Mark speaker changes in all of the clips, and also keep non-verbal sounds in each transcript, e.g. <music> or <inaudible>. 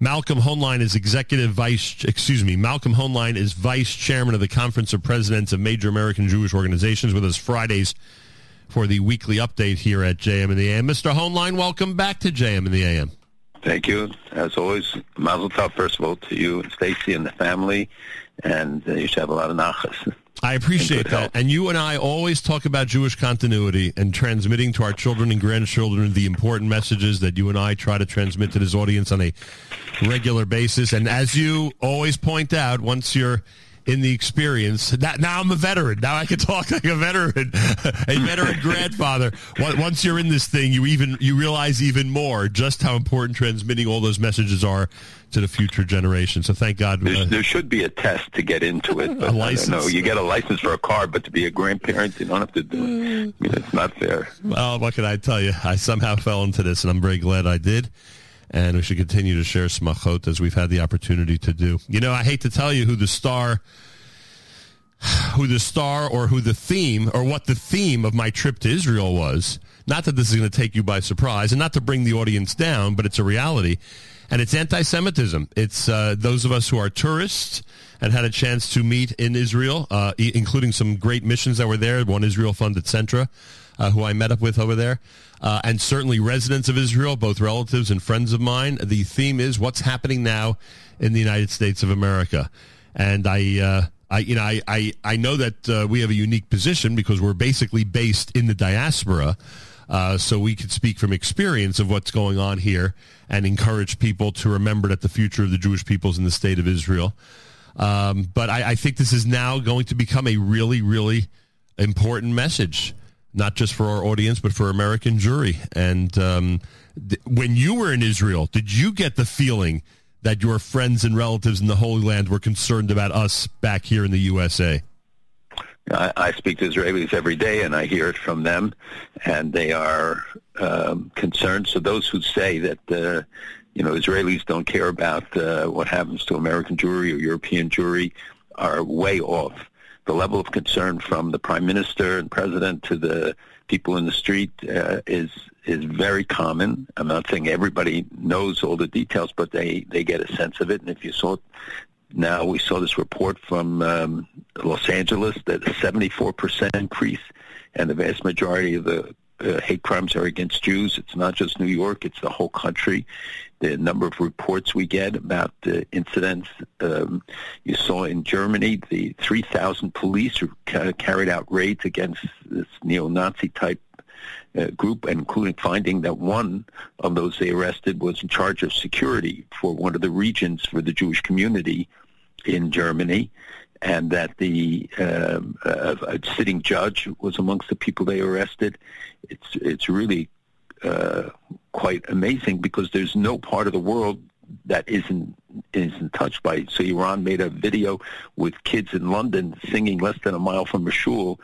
Speaker 1: Malcolm Hoenlein is executive vice, excuse me, Malcolm Hoenlein is vice chairman of the Conference of Presidents of Major American Jewish Organizations with us Fridays for the weekly update here at JM in the AM. Mr. Hoenlein, welcome back to JM in the AM.
Speaker 2: Thank you. As always, Mazel Tov, first of all, to you and Stacy and the family, and uh, you should have a lot of nachas. <laughs>
Speaker 1: I appreciate that. And you and I always talk about Jewish continuity and transmitting to our children and grandchildren the important messages that you and I try to transmit to this audience on a regular basis. And as you always point out, once you're in the experience. Now I'm a veteran. Now I can talk <laughs> like a veteran, <laughs> a veteran grandfather. Once you're in this thing, you even you realize even more just how important transmitting all those messages are to the future generation. So thank God.
Speaker 2: Uh, there should be a test to get into it.
Speaker 1: But a license.
Speaker 2: No, you get a license for a car, but to be a grandparent, you don't have to do it. I mean, it's not fair.
Speaker 1: Well, what can I tell you? I somehow <laughs> fell into this, and I'm very glad I did and we should continue to share smachot as we've had the opportunity to do. You know, I hate to tell you who the star, <sighs> who the star, or who the theme, or what the theme of my trip to Israel was. Not that this is going to take you by surprise, and not to bring the audience down, but it's a reality, and it's anti-Semitism. It's uh, those of us who are tourists and had a chance to meet in Israel, uh, including some great missions that were there. One Israel funded Centra, uh, who I met up with over there uh, and certainly residents of Israel, both relatives and friends of mine. The theme is what's happening now in the United States of America, and I. Uh, I, you know, I, I, I know that uh, we have a unique position because we're basically based in the diaspora, uh, so we could speak from experience of what's going on here and encourage people to remember that the future of the Jewish people is in the state of Israel. Um, but I, I think this is now going to become a really, really important message not just for our audience, but for American Jewry. And um, th- when you were in Israel, did you get the feeling that your friends and relatives in the Holy Land were concerned about us back here in the USA?
Speaker 2: I, I speak to Israelis every day, and I hear it from them, and they are um, concerned. So those who say that uh, you know Israelis don't care about uh, what happens to American Jewry or European Jewry are way off the level of concern from the prime minister and president to the people in the street uh, is is very common. I'm not saying everybody knows all the details, but they they get a sense of it. And if you saw now, we saw this report from um, Los Angeles that a 74% increase, and the vast majority of the uh, hate crimes are against Jews. It's not just New York; it's the whole country the number of reports we get about the incidents. Um, you saw in Germany the 3,000 police who carried out raids against this neo-Nazi type uh, group, including finding that one of those they arrested was in charge of security for one of the regions for the Jewish community in Germany, and that the uh, a sitting judge was amongst the people they arrested. It's it's really uh, quite amazing because there's no part of the world that isn't isn't touched by it. So Iran made a video with kids in London singing less than a mile from a shul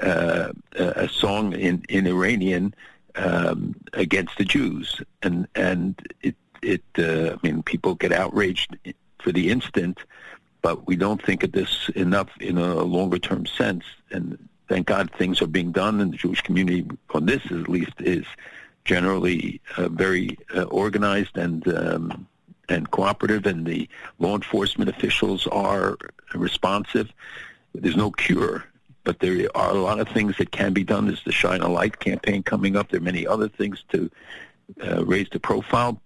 Speaker 2: uh, a song in in Iranian um, against the Jews, and and it it uh, I mean people get outraged for the instant, but we don't think of this enough in a longer term sense. And thank God things are being done, and the Jewish community on this at least is generally uh, very uh, organized and um, and cooperative, and the law enforcement officials are responsive. There's no cure, but there are a lot of things that can be done. There's the Shine a Light campaign coming up. There are many other things to uh, raise the profile,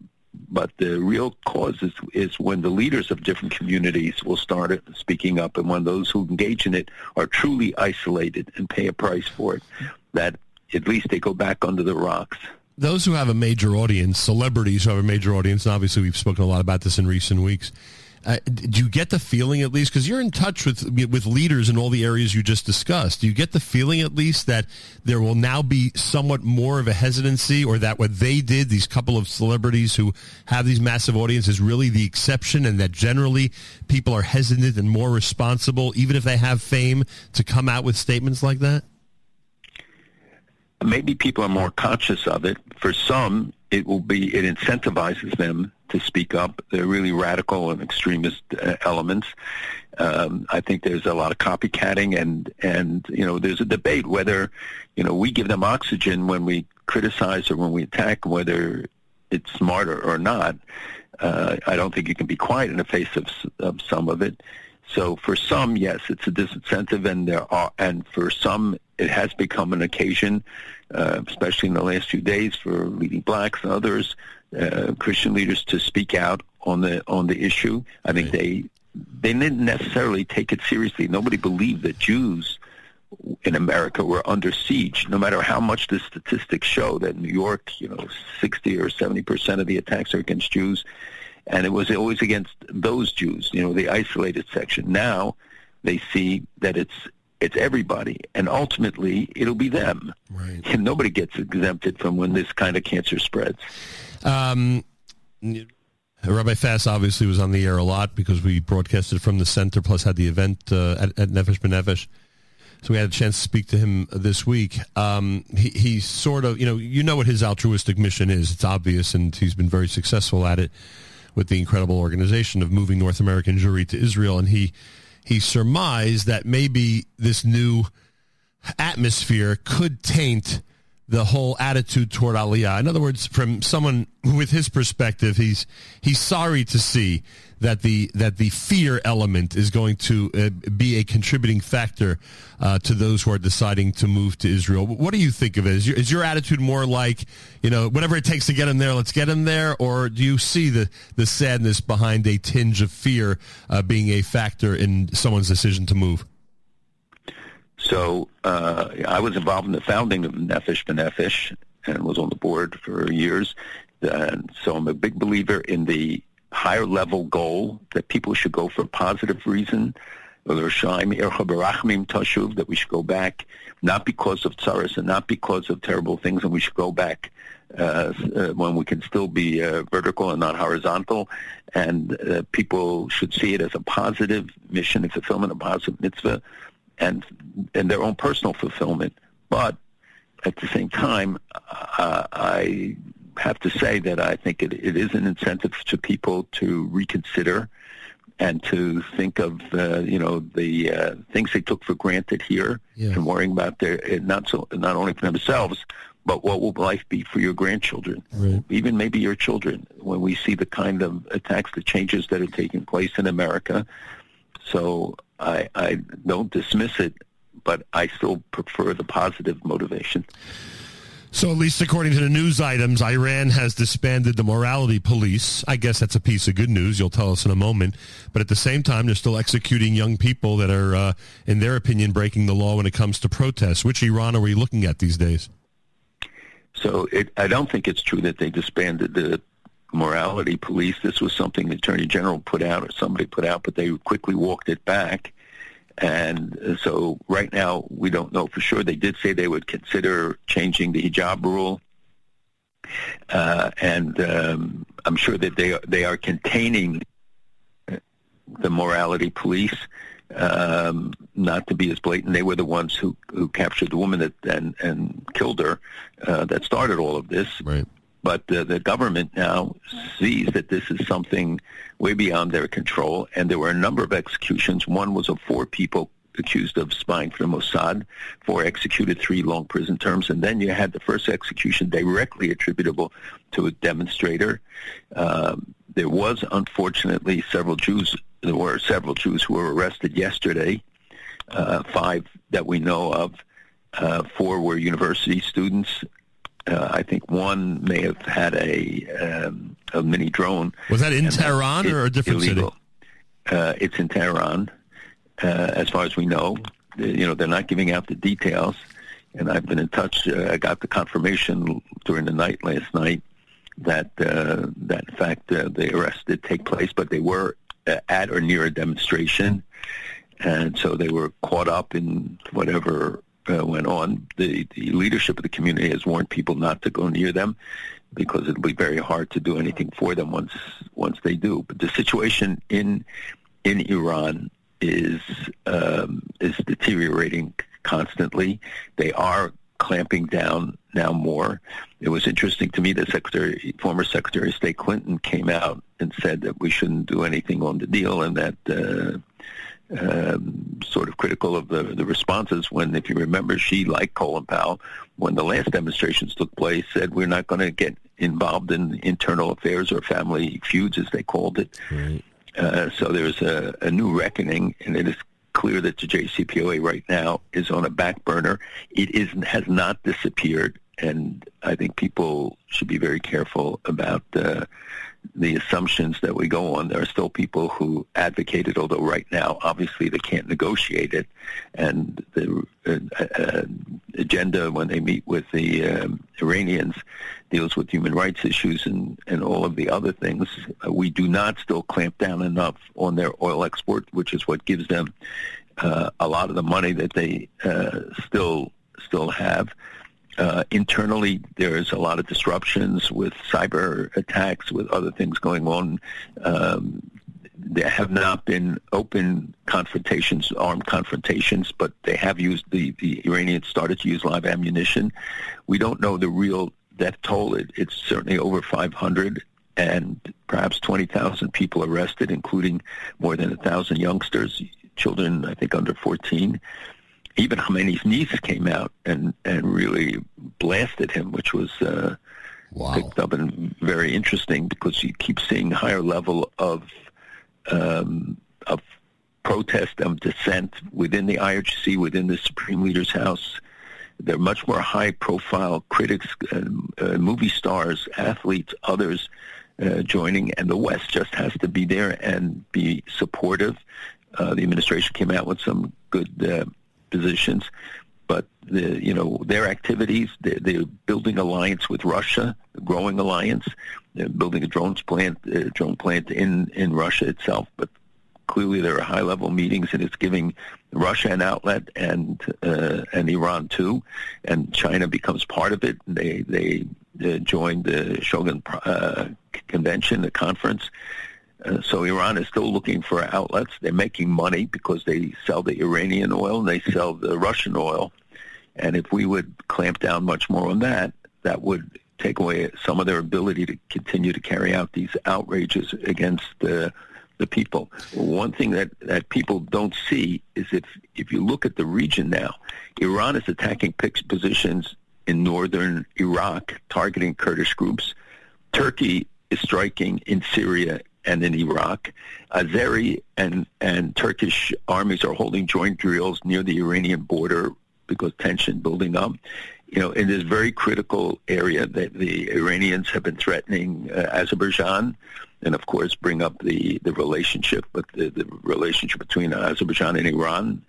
Speaker 2: but the real cause is, is when the leaders of different communities will start speaking up, and when those who engage in it are truly isolated and pay a price for it, that at least they go back under the rocks
Speaker 1: those who have a major audience, celebrities who have a major audience, and obviously we've spoken a lot about this in recent weeks. Uh, do you get the feeling at least because you're in touch with with leaders in all the areas you just discussed? Do you get the feeling at least that there will now be somewhat more of a hesitancy, or that what they did, these couple of celebrities who have these massive audiences, is really the exception, and that generally people are hesitant and more responsible, even if they have fame, to come out with statements like that?
Speaker 2: Maybe people are more conscious of it. For some, it will be it incentivizes them to speak up. They're really radical and extremist uh, elements. Um, I think there's a lot of copycatting, and and you know there's a debate whether you know we give them oxygen when we criticize or when we attack, whether it's smarter or not. Uh, I don't think you can be quiet in the face of, of some of it. So for some, yes, it's a disincentive, and there are, and for some, it has become an occasion, uh, especially in the last few days, for leading blacks and others, uh, Christian leaders, to speak out on the on the issue. I think they they didn't necessarily take it seriously. Nobody believed that Jews in America were under siege, no matter how much the statistics show that New York, you know, 60 or 70 percent of the attacks are against Jews, and it was always against those Jews, you know, the isolated section. Now they see that it's it's everybody, and ultimately it'll be them. Right. And nobody gets exempted from when this kind of cancer spreads. Um,
Speaker 1: Rabbi Fass obviously was on the air a lot because we broadcasted from the center, plus had the event uh, at, at Nefesh B'Nefesh. So we had a chance to speak to him this week. Um, he, he's sort of, you know, you know what his altruistic mission is. It's obvious, and he's been very successful at it with the incredible organization of moving North American Jewry to Israel. And he he surmised that maybe this new atmosphere could taint the whole attitude toward Aliyah. In other words, from someone with his perspective, he's he's sorry to see that the that the fear element is going to uh, be a contributing factor uh, to those who are deciding to move to Israel. What do you think of it? Is your, is your attitude more like you know whatever it takes to get him there, let's get him there, or do you see the the sadness behind a tinge of fear uh, being a factor in someone's decision to move?
Speaker 2: So uh, I was involved in the founding of Nefesh B'Nefesh and was on the board for years. And so I'm a big believer in the higher level goal that people should go for a positive reason, that we should go back, not because of tsaras and not because of terrible things, and we should go back uh, uh, when we can still be uh, vertical and not horizontal. And uh, people should see it as a positive mission, a fulfillment, a positive mitzvah, and and their own personal fulfillment. But at the same time, uh, I have to say that I think it, it is an incentive to people to reconsider and to think of uh, you know the uh, things they took for granted here yeah. and worrying about their not so not only for themselves but what will life be for your grandchildren right. even maybe your children when we see the kind of attacks the changes that are taking place in America so I, I don't dismiss it but I still prefer the positive motivation.
Speaker 1: So, at least according to the news items, Iran has disbanded the morality police. I guess that's a piece of good news. You'll tell us in a moment. But at the same time, they're still executing young people that are, uh, in their opinion, breaking the law when it comes to protests. Which Iran are we looking at these days?
Speaker 2: So, it, I don't think it's true that they disbanded the morality police. This was something the Attorney General put out or somebody put out, but they quickly walked it back. And so right now, we don't know for sure. They did say they would consider changing the hijab rule. Uh, and um, I'm sure that they are, they are containing the morality police, um, not to be as blatant. They were the ones who, who captured the woman that, and, and killed her uh, that started all of this.
Speaker 1: Right.
Speaker 2: But uh, the government now sees that this is something way beyond their control, and there were a number of executions. One was of four people accused of spying for the Mossad, four executed, three long prison terms, and then you had the first execution directly attributable to a demonstrator. Um, there was, unfortunately, several Jews. There were several Jews who were arrested yesterday. Uh, five that we know of. Uh, four were university students, uh, I think one may have had a um, a mini drone.
Speaker 1: Was that in Tehran or a different illegal.
Speaker 2: city? Uh, it's in Tehran, uh, as far as we know. You know, they're not giving out the details, and I've been in touch. Uh, I got the confirmation during the night last night that uh, that in fact uh, the arrest did take place, but they were at or near a demonstration, and so they were caught up in whatever uh, went on, the, the leadership of the community has warned people not to go near them because it'll be very hard to do anything for them once once they do. But the situation in in Iran is um, is deteriorating constantly. They are clamping down now more. It was interesting to me that Secretary, former Secretary of State Clinton came out and said that we shouldn't do anything on the deal and that uh, um, sort of critical of the, the responses when, if you remember, she, like Colin Powell, when the last demonstrations took place, said we're not going to get involved in internal affairs or family feuds, as they called it. Right. Uh, so there's a, a new reckoning, and it is clear that the JCPOA right now is on a back burner. It is has not disappeared, and I think people should be very careful about uh, the assumptions that we go on. There are still people who advocate it, although right now, obviously, they can't negotiate it. And the uh, uh, agenda, when they meet with the um, Iranians, deals with human rights issues and, and all of the other things. Uh, we do not still clamp down enough on their oil export, which is what gives them uh, a lot of the money that they uh, still still have. Uh, internally, there's a lot of disruptions with cyber attacks, with other things going on. Um, there have not been open confrontations, armed confrontations, but they have used the, the Iranians started to use live ammunition. We don't know the real death toll. It, it's certainly over 500 and perhaps 20,000 people arrested, including more than a thousand youngsters, children, I think, under 14 even Khamenei's niece came out and and really blasted him, which was uh, wow. picked up and very interesting because you keep seeing higher level of um, of protest and dissent within the IRGC, within the Supreme Leader's house. They're much more high-profile critics, uh, uh, movie stars, athletes, others uh, joining, and the West just has to be there and be supportive. Uh, the administration came out with some good uh, positions, but the, you know their activities. They're, they're building alliance with Russia, growing alliance. They're building a drones plant, a drone plant in in Russia itself. But clearly, there are high level meetings, and it's giving Russia an outlet and uh, and Iran too. And China becomes part of it. They they uh, joined the Shogun uh, Convention, the conference. Uh, so Iran is still looking for outlets. They're making money because they sell the Iranian oil and they sell the Russian oil. And if we would clamp down much more on that, that would take away some of their ability to continue to carry out these outrages against the the people. One thing that, that people don't see is if if you look at the region now, Iran is attacking positions in northern Iraq, targeting Kurdish groups. Turkey is striking in Syria and in Iraq. Azeri and, and Turkish armies are holding joint drills near the Iranian border because tension building up. You know, in this very critical area that the Iranians have been threatening uh, Azerbaijan, and of course bring up the, the relationship, but the, the relationship between Azerbaijan and Iran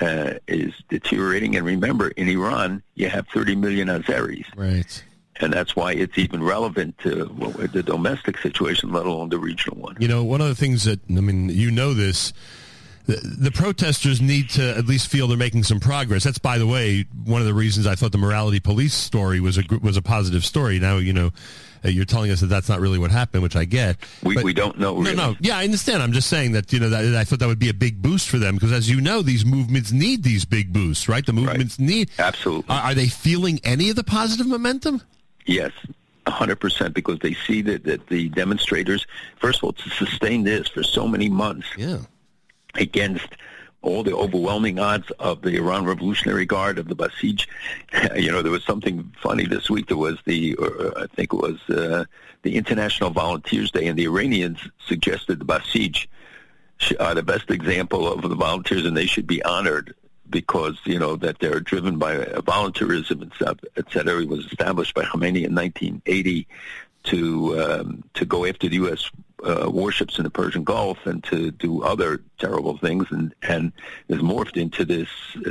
Speaker 2: uh, is deteriorating. And remember, in Iran, you have 30 million Azeris.
Speaker 1: Right
Speaker 2: and that's why it's even relevant to the domestic situation, let alone the regional one.
Speaker 1: You know, one of the things that I mean, you know this. The, the protesters need to at least feel they're making some progress. That's, by the way, one of the reasons I thought the morality police story was a was a positive story. Now, you know, uh, you're telling us that that's not really what happened, which I get.
Speaker 2: We, but, we don't know. Really.
Speaker 1: No, no. Yeah, I understand. I'm just saying that you know that, I thought that would be a big boost for them because, as you know, these movements need these big boosts, right? The movements
Speaker 2: right.
Speaker 1: need
Speaker 2: absolutely.
Speaker 1: Are, are, they feeling any of the positive momentum?
Speaker 2: Yes, 100% because they see that, that the demonstrators, first of all, to sustain this for so many months
Speaker 1: yeah.
Speaker 2: against all the overwhelming odds of the Iran Revolutionary Guard, of the Basij. <laughs> You know, there was something funny this week. There was the, uh, I think it was uh, the International Volunteers Day, and the Iranians suggested the Basij are the best example of the volunteers, and they should be honored because you know that they're driven by volunteerism and stuff, et cetera. It was established by Khomeini in 1980 to um, to go after the U.S. Uh, warships in the Persian Gulf and to do other terrible things, and and is morphed into this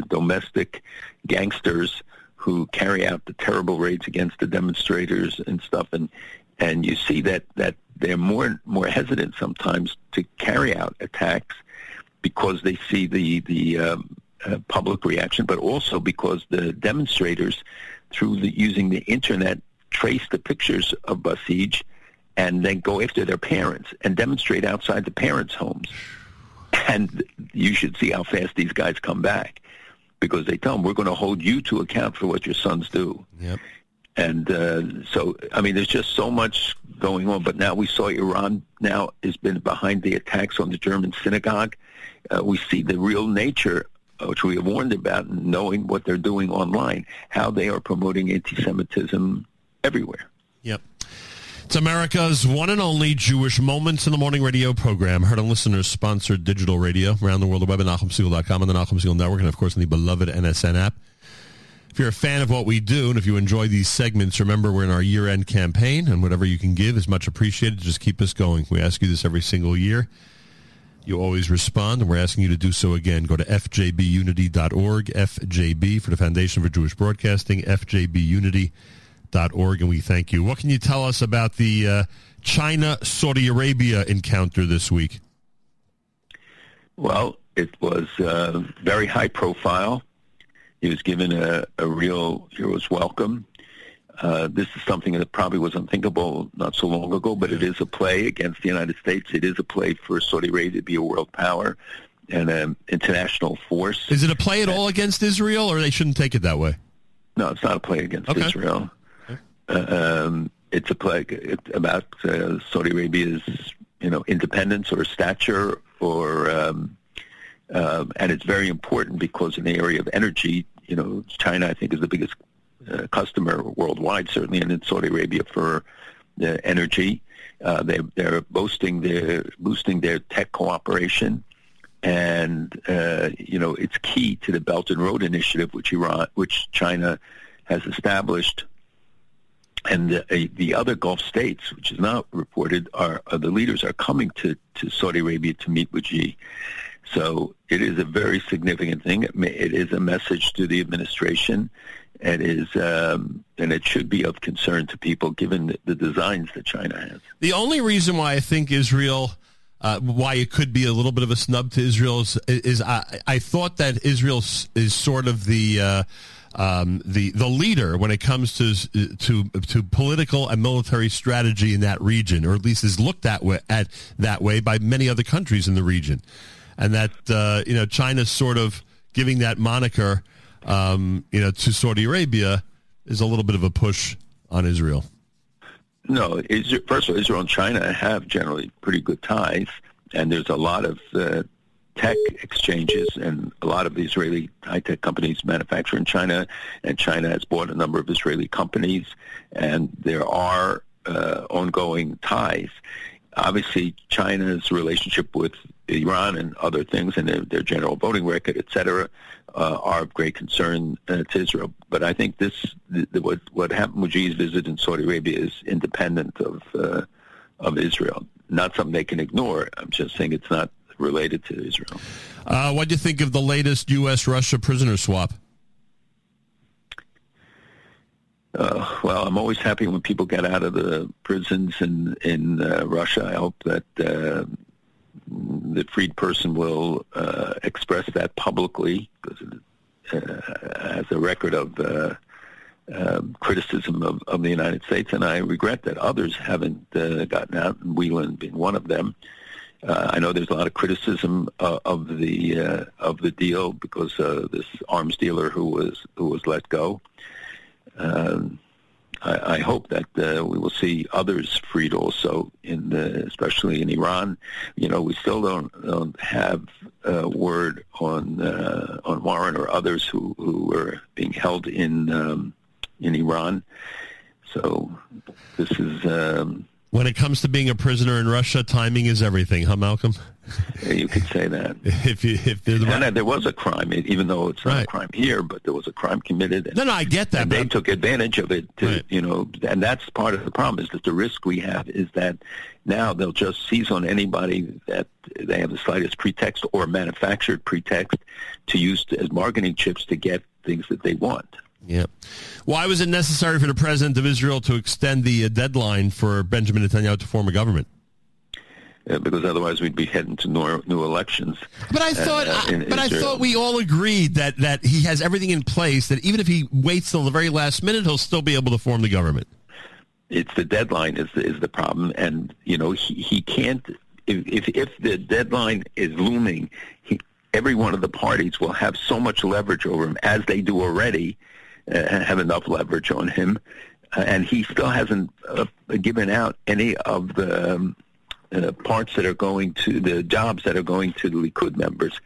Speaker 2: domestic gangsters who carry out the terrible raids against the demonstrators and stuff, and and you see that that they're more more hesitant sometimes to carry out attacks because they see the the um, uh, public reaction, but also because the demonstrators, through the, using the internet, trace the pictures of Basij and then go after their parents and demonstrate outside the parents' homes. And you should see how fast these guys come back because they tell them, we're going to hold you to account for what your sons do.
Speaker 1: Yep.
Speaker 2: And uh, so, I mean, there's just so much going on. But now we saw Iran now has been behind the attacks on the German synagogue uh, we see the real nature, which we have warned about, knowing what they're doing online, how they are promoting anti-Semitism everywhere.
Speaker 1: Yep. It's America's one and only Jewish Moments in the Morning radio program. Heard on listeners-sponsored digital radio around the world, the web at NachumSegal.com and the Nachum Segal Network, and of course on the beloved NSN app. If you're a fan of what we do and if you enjoy these segments, remember we're in our year-end campaign, and whatever you can give is much appreciated. Just keep us going. We ask you this every single year. You always respond, and we're asking you to do so again. Go to fjbunity.org, FJB for the Foundation for Jewish Broadcasting, FJBunity.org org, and we thank you. What can you tell us about the uh, China Saudi Arabia encounter this week?
Speaker 2: Well, it was uh, very high profile. He was given a, a real hero's welcome. Uh, this is something that probably was unthinkable not so long ago, but it is a play against the United States. It is a play for Saudi Arabia to be a world power and an international force.
Speaker 1: Is it a play at all against Israel, or they shouldn't take it that way?
Speaker 2: No, it's not a play against okay. Israel. Um, it's a plague about uh, Saudi Arabia's, you know, independence or stature, or um, um, and it's very important because in the area of energy, you know, China I think is the biggest uh, customer worldwide, certainly, and in Saudi Arabia for the energy. Uh, they, they're boasting their boosting their tech cooperation, and uh, you know it's key to the Belt and Road Initiative, which Iran, which China has established and the, the, other Gulf states, which is not reported, are, are, the leaders are coming to, to Saudi Arabia to meet with Xi. So it is a very significant thing. It is a message to the administration. It is, um, and it should be of concern to people given the, designs that China has.
Speaker 1: The only reason why I think Israel, uh, why it could be a little bit of a snub to Israel is, is I, I thought that Israel is sort of the. Uh, um, the the leader when it comes to to to political and military strategy in that region, or at least is looked at way, at that way by many other countries in the region, and that uh, you know China's sort of giving that moniker, um, you know, to Saudi Arabia is a little bit of a push on Israel.
Speaker 2: No, first of all, Israel and China have generally pretty good ties, and there's a lot of uh, tech exchanges, and a lot of Israeli high-tech companies manufacture in China, and China has bought a number of Israeli companies, and there are uh, ongoing ties. Obviously, China's relationship with Iran and other things, and their, their general voting record, et cetera, uh, are of great concern uh, to Israel. But I think this, the, the, what, what happened with visit in Saudi Arabia is independent of uh, of Israel. Not something they can ignore. I'm just saying it's not related to Israel.
Speaker 1: Uh, what do you think of the latest U.S.-Russia prisoner swap?
Speaker 2: Uh, well, I'm always happy when people get out of the prisons in in uh, Russia. I hope that uh, the freed person will uh, express that publicly uh, has a record of uh, um, criticism of, of the United States, and I regret that others haven't gotten out, and Whelan being one of them. Uh, I know there's a lot of criticism uh, of the uh, of the deal because uh, this arms dealer who was who was let go. Um, I, I, hope that uh, we will see others freed also, in the, especially in Iran. You know, we still don't don't have a word on uh, on Warren or others who who were being held in um, in Iran. So this is. Um,
Speaker 1: when it comes to being a prisoner in Russia, timing is everything, huh, Malcolm?
Speaker 2: Yeah, you could say that. <laughs>
Speaker 1: if you, if the,
Speaker 2: and there was a crime, even though it's not right. a crime here, but there was a crime committed. And,
Speaker 1: no, no, I get that.
Speaker 2: They took advantage of it to, right. you know, and that's part of the problem is that the risk we have is that now they'll just seize on anybody that they have the slightest pretext or manufactured pretext to use as bargaining chips to get things that they want.
Speaker 1: Yeah. Why was it necessary for the president of Israel to extend the uh, deadline for Benjamin Netanyahu to form a government?
Speaker 2: Uh, because otherwise we'd be heading to new, new elections.
Speaker 1: But I thought, uh, but Israel. I thought we all agreed that that he has everything in place. That even if he waits till the very last minute, he'll still be able to form the government.
Speaker 2: It's the deadline is the, is the problem, and you know he he can't. If if, if the deadline is looming, he, every one of the parties will have so much leverage over him, as they do already have enough leverage on him, uh, and he still hasn't uh, given out any of the um, uh, parts that are going to the jobs that are going to the Likud members.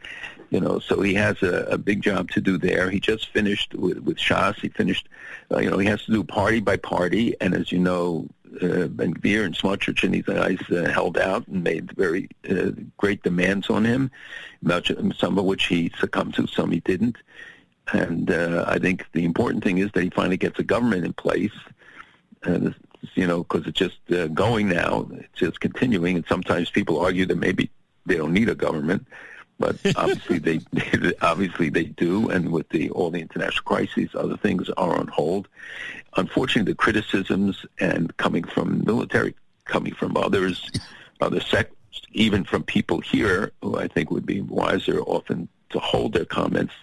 Speaker 2: You know, so he has a, a big job to do there. He just finished with, with Shas. He finished, uh, you know, he has to do party by party. And as you know, uh, Ben Gvir and Smotrich and these guys uh, held out and made very uh, great demands on him, much, some of which he succumbed to, some he didn't. And uh, I think the important thing is that he finally gets a government in place. Uh, you know, because it's just uh, going now. It's just continuing, and sometimes people argue that maybe they don't need a government, but <laughs> obviously they <laughs> obviously they do. And with the all the international crises, other things are on hold. Unfortunately, the criticisms and coming from military, coming from others, <laughs> other sectors, even from people here who I think would be wiser often to hold their comments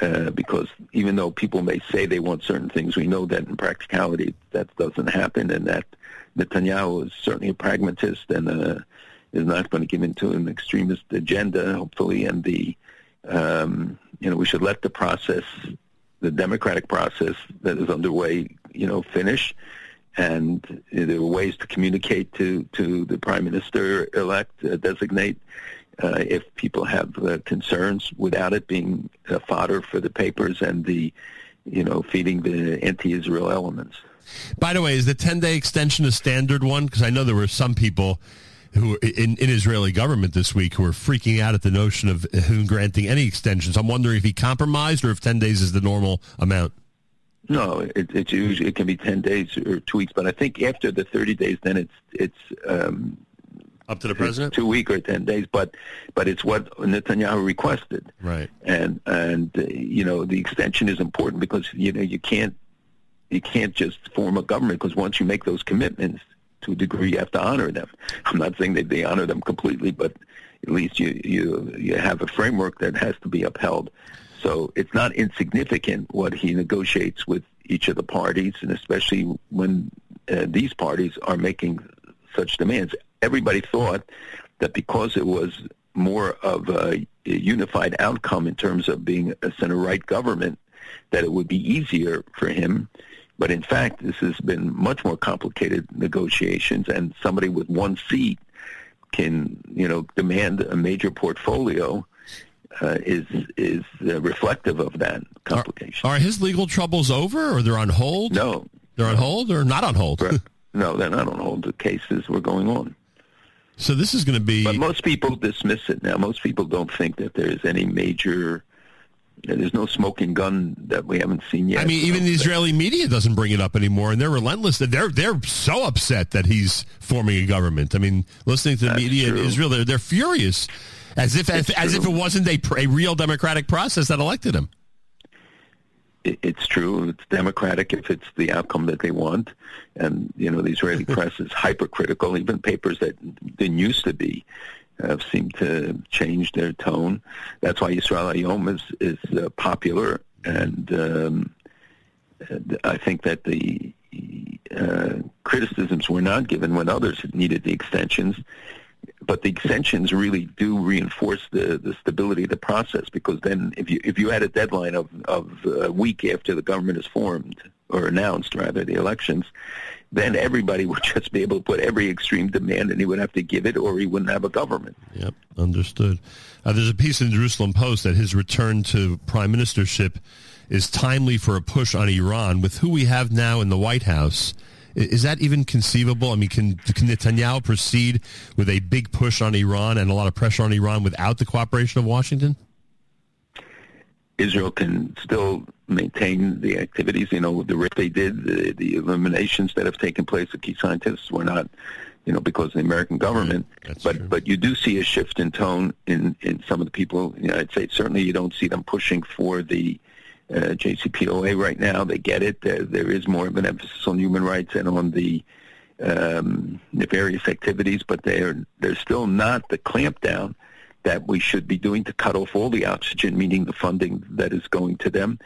Speaker 2: uh, because even though people may say they want certain things, we know that in practicality that doesn't happen, and that Netanyahu is certainly a pragmatist and uh, is not going to give into an extremist agenda, hopefully, and the um, you know we should let the process, the democratic process that is underway, you know, finish. And there are ways to communicate to, to the prime minister elect, uh, designate uh, if people have uh, concerns without it being uh, fodder for the papers and the, you know, feeding the anti-Israel elements.
Speaker 1: By the way, is the 10-day extension a standard one? Because I know there were some people who in, in Israeli government this week who were freaking out at the notion of him granting any extensions. I'm wondering if he compromised or if 10 days is the normal amount.
Speaker 2: No, it, it's usually it can be 10 days or two weeks, but I think after the 30 days, then it's it's um,
Speaker 1: up to the president?
Speaker 2: Two week or ten days, but but it's what Netanyahu requested.
Speaker 1: Right.
Speaker 2: And and uh, you know the extension is important because you know you can't you can't just form a government because once you make those commitments to a degree you have to honor them. I'm not saying that they honor them completely, but at least you you you have a framework that has to be upheld. So it's not insignificant what he negotiates with each of the parties, and especially when uh, these parties are making such demands everybody thought that because it was more of a, unified outcome in terms of being a center-right government, that it would be easier for him. But in fact, this has been much more complicated negotiations, and somebody with one seat can, you know, demand a major portfolio. Uh, is is uh, reflective of that complication.
Speaker 1: Are, are, his legal troubles over, or they're on hold?
Speaker 2: No,
Speaker 1: they're on hold, or not on hold. <laughs>
Speaker 2: no, they're not on hold. The cases were going on.
Speaker 1: So this is going to be.
Speaker 2: But most people dismiss it now. Most people don't think that there's any major. There's no smoking gun that we haven't seen yet.
Speaker 1: I mean, even the Israeli media doesn't bring it up anymore, and they're relentless. They're they're so upset that he's forming a government. I mean, listening to the
Speaker 2: That's
Speaker 1: media
Speaker 2: true.
Speaker 1: in Israel, they're they're furious, as if as, as if it wasn't a, a real democratic process that elected him
Speaker 2: it's true. It's democratic if it's the outcome that they want. And, you know, the Israeli <laughs> press is hypercritical. Even papers that didn't used to be have seemed to change their tone. That's why Israel Hayom is, is uh, popular. And um, I think that the uh, criticisms were not given when others needed the extensions but the extensions really do reinforce the, the stability of the process because then if you if you had a deadline of, of a week after the government is formed or announced rather the elections, then everybody <laughs> would just be able to put every extreme demand and he would have to give it or he wouldn't have a government.
Speaker 1: Yep, understood. Uh, there's a piece in the Jerusalem Post that his return to prime ministership is timely for a push on Iran with who we have now in the White House is that even conceivable? I mean, can, can Netanyahu proceed with a big push on Iran and a lot of pressure on Iran without the cooperation of Washington?
Speaker 2: Israel can still maintain the activities. You know, the rape they did, the, the eliminations that have taken place of key scientists were not, you know, because of the American mm-hmm. government.
Speaker 1: Right.
Speaker 2: but
Speaker 1: true.
Speaker 2: but you do see a shift in tone in in some of the people in the United States. Certainly, you don't see them pushing for the uh, JCPOA right now. They get it. There, there is more of an emphasis on human rights and on the um, nefarious activities, but they're they're still not the clampdown that we should be doing to cut off all the oxygen, meaning the funding that is going to them.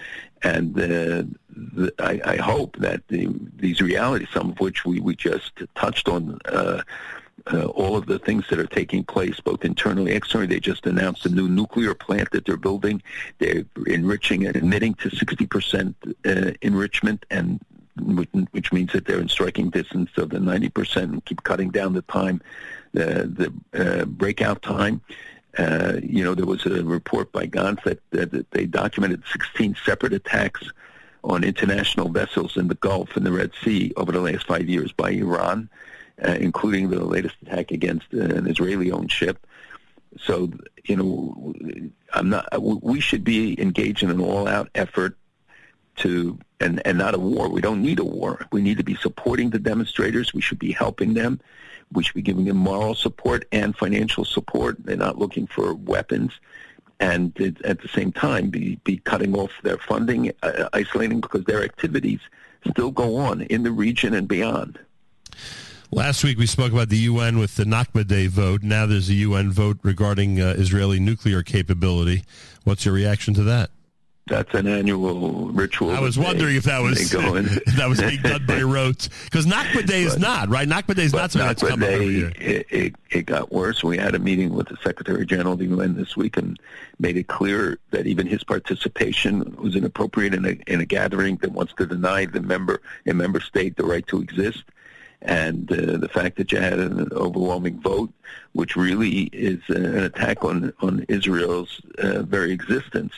Speaker 2: And uh, the, I, I hope that the, these realities, some of which we, we just touched on, uh, uh, all of the things that are taking place, both internally, externally. They just announced a new nuclear plant that they're building. They're enriching and admitting to 60% uh, enrichment, and which means that they're in striking distance of the 90% and keep cutting down the time, the, the uh, breakout time. Uh, you know, there was a report by Gantz that, that they documented 16 separate attacks on international vessels in the Gulf and the Red Sea over the last five years by Iran, uh, including the latest attack against uh, an Israeli-owned ship. So, you know, I'm not. We should be engaged in an all-out effort to, and and not a war. We don't need a war. We need to be supporting the demonstrators. We should be helping them. We should be giving them moral support and financial support. They're not looking for weapons and at the same time be, be cutting off their funding, uh, isolating because their activities still go on in the region and beyond.
Speaker 1: Last week we spoke about the UN with the Nakba Day vote. Now there's a UN vote regarding uh, Israeli nuclear capability. What's your reaction to that?
Speaker 2: that's an annual ritual.
Speaker 1: I was wondering they, if that was <laughs> if that was being done by rote because Nakba Day is not right. Nakba Day is not something Nakba that's come Day, every year.
Speaker 2: It, it, it, got worse. We had a meeting with the Secretary General of the UN this week and made it clear that even his participation was inappropriate in a in a gathering that wants to deny the member a member state the right to exist. And uh, the fact that you had an overwhelming vote, which really is an attack on on Israel's uh, very existence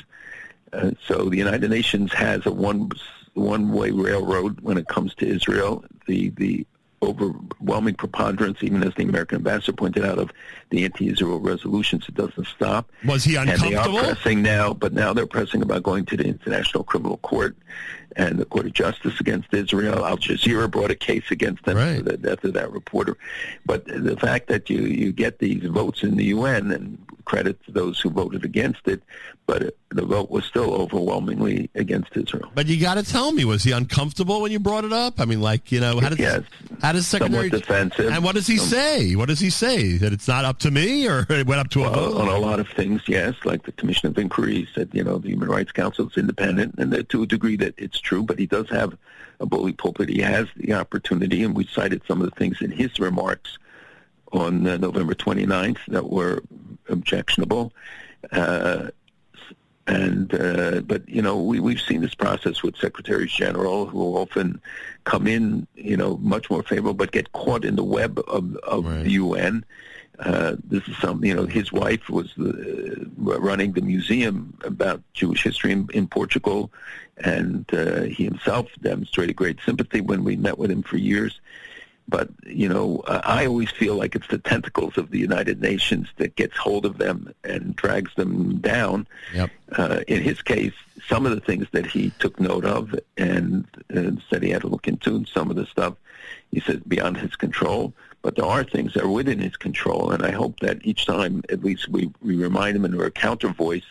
Speaker 2: uh, so the United Nations has a one one way railroad when it comes to Israel. The the overwhelming preponderance, even as the American ambassador pointed out, of the anti-Israel resolutions, it doesn't stop.
Speaker 1: Was he uncomfortable?
Speaker 2: And they are pressing now, but now they're pressing about going to the International Criminal Court and the Court of Justice against Israel. Al Jazeera brought a case against them right. for the death of that reporter. But the fact that you, you get these votes in the UN, and credit to those who voted against it, but the vote was still overwhelmingly against Israel.
Speaker 1: But you got to tell me, was he uncomfortable when you brought it up? I mean, like, you know, how did,
Speaker 2: yes,
Speaker 1: how does Secretary...
Speaker 2: defensive.
Speaker 1: And what does he say? What does he say? That it's not up to me, or <laughs> it went up to
Speaker 2: well? On a lot of things, yes. Like the Commission of Inquiry said, you know, the Human Rights Council is independent, and to a degree that it's true, but he does have a bully pulpit. He has the opportunity, and we cited some of the things in his remarks on uh, November 29th that were objectionable. Uh, and uh, but you know we we've seen this process with secretaries general who often come in you know much more favorable but get caught in the web of of right. the UN uh, this is something, you know, his wife was the, uh, running the museum about Jewish history in, in Portugal, and uh, he himself demonstrated great sympathy when we met with him for years. But, you know, I always feel like it's the tentacles of the United Nations that gets hold of them and drags them down.
Speaker 1: Yep.
Speaker 2: Uh, in his case, some of the things that he took note of and, and said he had to look into, and some of the stuff he said beyond his control but there are things that are within his control, and I hope that each time, at least, we, we remind him and we're a counter voice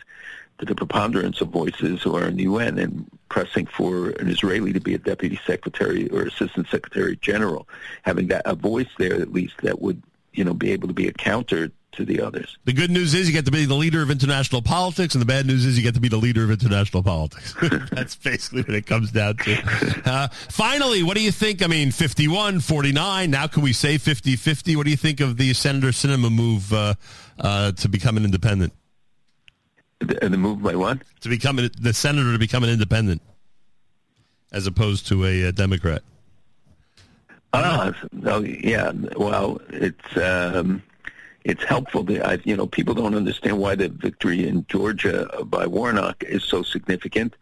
Speaker 2: to the preponderance of voices who are in the UN and pressing for an Israeli to be a deputy secretary or assistant secretary general, having that a voice there at least that would you know be able to be a counter to the others.
Speaker 1: The good news is you get to be the leader of international politics, and the bad news is you get to be the leader of international politics. <laughs> That's basically what it comes down to. Uh, finally, what do you think? I mean, 51, 49, now can we say 50-50? What do you think of the Senator Sinema move uh, uh, to become an independent?
Speaker 2: The, the, move by what?
Speaker 1: To become an, the senator to become an independent, as opposed to a, a Democrat.
Speaker 2: Oh, yeah. Well, it's... Um, it's helpful. To, I, you know, people don't understand why the victory in Georgia by Warnock is so significant.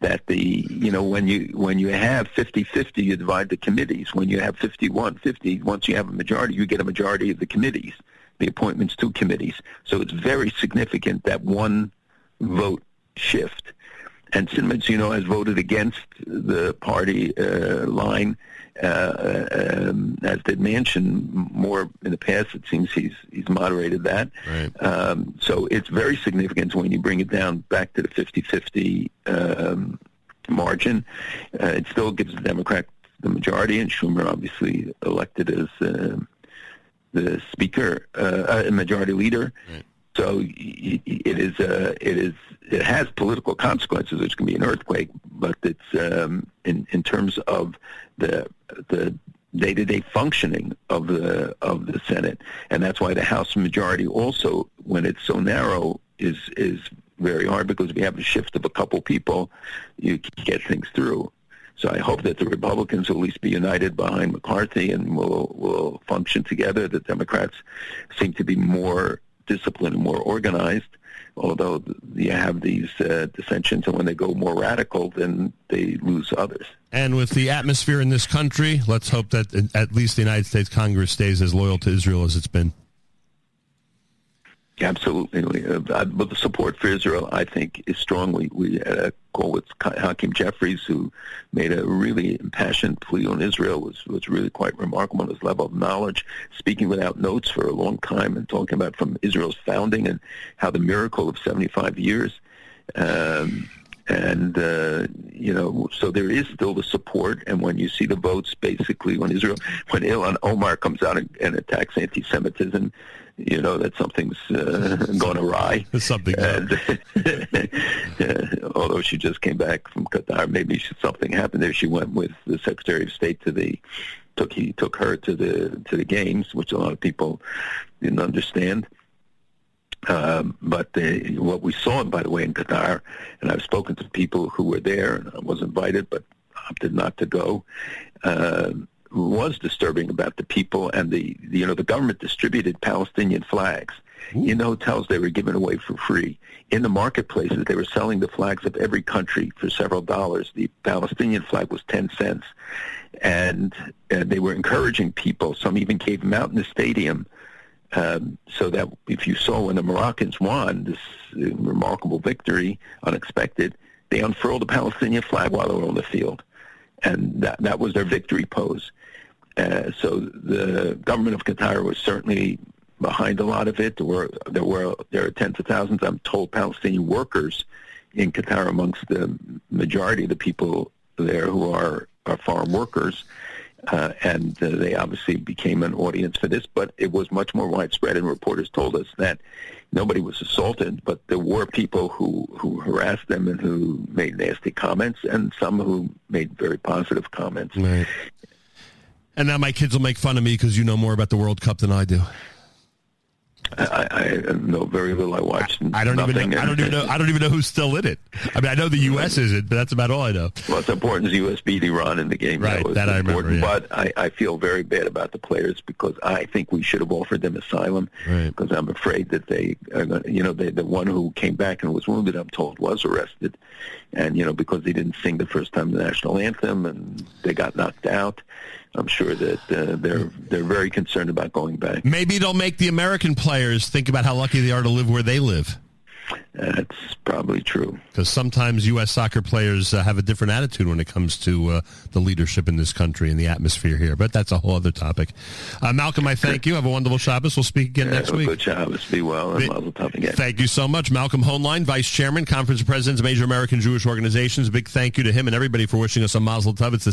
Speaker 2: That the you know when you when you have 50-50, you divide the committees. When you have 51-50, once you have a majority, you get a majority of the committees, the appointments to committees. So it's very significant that one vote shift. And Sinema, you know, has voted against the party uh, line uh, um, as did Manchin more in the past. It seems he's he's moderated that.
Speaker 1: Right.
Speaker 2: Um, so it's very significant when you bring it down back to the 50-50 um, margin. Uh, it still gives the Democrats the majority, and Schumer obviously elected as uh, the speaker, uh, a majority leader. Right. So it is uh, it is it has political consequences, which can be an earthquake. But it's um, in in terms of the the day-to-day functioning of the of the Senate, and that's why the House majority also, when it's so narrow, is is very hard because if you have a shift of a couple people, you get things through. So I hope that the Republicans will at least be united behind McCarthy and will will function together. The Democrats seem to be more disciplined more organized, although you have these uh, dissensions, and when they go more radical, then they lose others.
Speaker 1: And with the atmosphere in this country, let's hope that at least the United States Congress stays as loyal to Israel as it's been.
Speaker 2: Absolutely. Uh, but the support for Israel, I think, is strong. We, we had a call with Hakeem Jeffries, who made a really impassioned plea on Israel, was, was really quite remarkable in his level of knowledge, speaking without notes for a long time and talking about from Israel's founding and how the miracle of 75 years. Um, and, uh, you know, so there is still the support. And when you see the votes, basically, when Israel, when Ilhan Omar comes out and, and attacks anti-Semitism, you know that something's uh, <laughs> gone awry.
Speaker 1: something.
Speaker 2: And, <laughs> uh, although she just came back from Qatar, maybe she, something happened there. She went with the Secretary of State to the took he took her to the to the games, which a lot of people didn't understand. Um, but the, what we saw, by the way, in Qatar, and I've spoken to people who were there, and I was invited, but opted not to go. Uh, was disturbing about the people and the, the you know the government distributed Palestinian flags Ooh. in the hotels they were given away for free in the marketplaces they were selling the flags of every country for several dollars. The Palestinian flag was 10 cents. And uh, they were encouraging people. Some even gave them out in the stadium. Um, so that if you saw when the Moroccans won this uh, remarkable victory unexpected they unfurled the Palestinian flag while they were on the field. And that that was their victory pose. Uh, so the government of Qatar was certainly behind a lot of it. There were there were there are tens of thousands. I'm told Palestinian workers in Qatar amongst the majority of the people there who are are foreign workers. Uh, and uh, they obviously became an audience for this, but it was much more widespread. And reporters told us that nobody was assaulted, but there were people who, who harassed them and who made nasty comments, and some who made very positive comments.
Speaker 1: Right. And now my kids will make fun of me because you know more about the World Cup than I do.
Speaker 2: I, I know very little. I watched.
Speaker 1: I don't even. Know, I don't even know. I don't even know who's still in it. I mean, I know the mm-hmm. U.S. isn't, but that's about all I know.
Speaker 2: Well, it's important. U.S. beat Iran in the game.
Speaker 1: Right.
Speaker 2: That,
Speaker 1: that I remember. Yeah.
Speaker 2: But I, I feel very bad about the players because I think we should have offered them asylum.
Speaker 1: Right.
Speaker 2: Because I'm afraid that they, are going you know, they, the one who came back and was wounded, I'm told, was arrested, and you know, because they didn't sing the first time the national anthem and they got knocked out. I'm sure that uh, they're they're very concerned about going back.
Speaker 1: Maybe it'll make the American players think about how lucky they are to live where they live.
Speaker 2: That's probably true.
Speaker 1: Because sometimes U.S. soccer players uh, have a different attitude when it comes to uh, the leadership in this country and the atmosphere here. But that's a whole other topic. Uh, Malcolm, I thank you. Have a wonderful Shabbos. We'll speak again
Speaker 2: yeah,
Speaker 1: next week.
Speaker 2: Good Shabbos. Be well and Mazel Tov again.
Speaker 1: Thank you so much. Malcolm Hoenlein, Vice Chairman, Conference of Presidents of Major American Jewish Organizations. Big thank you to him and everybody for wishing us a Mazel Tov. It's the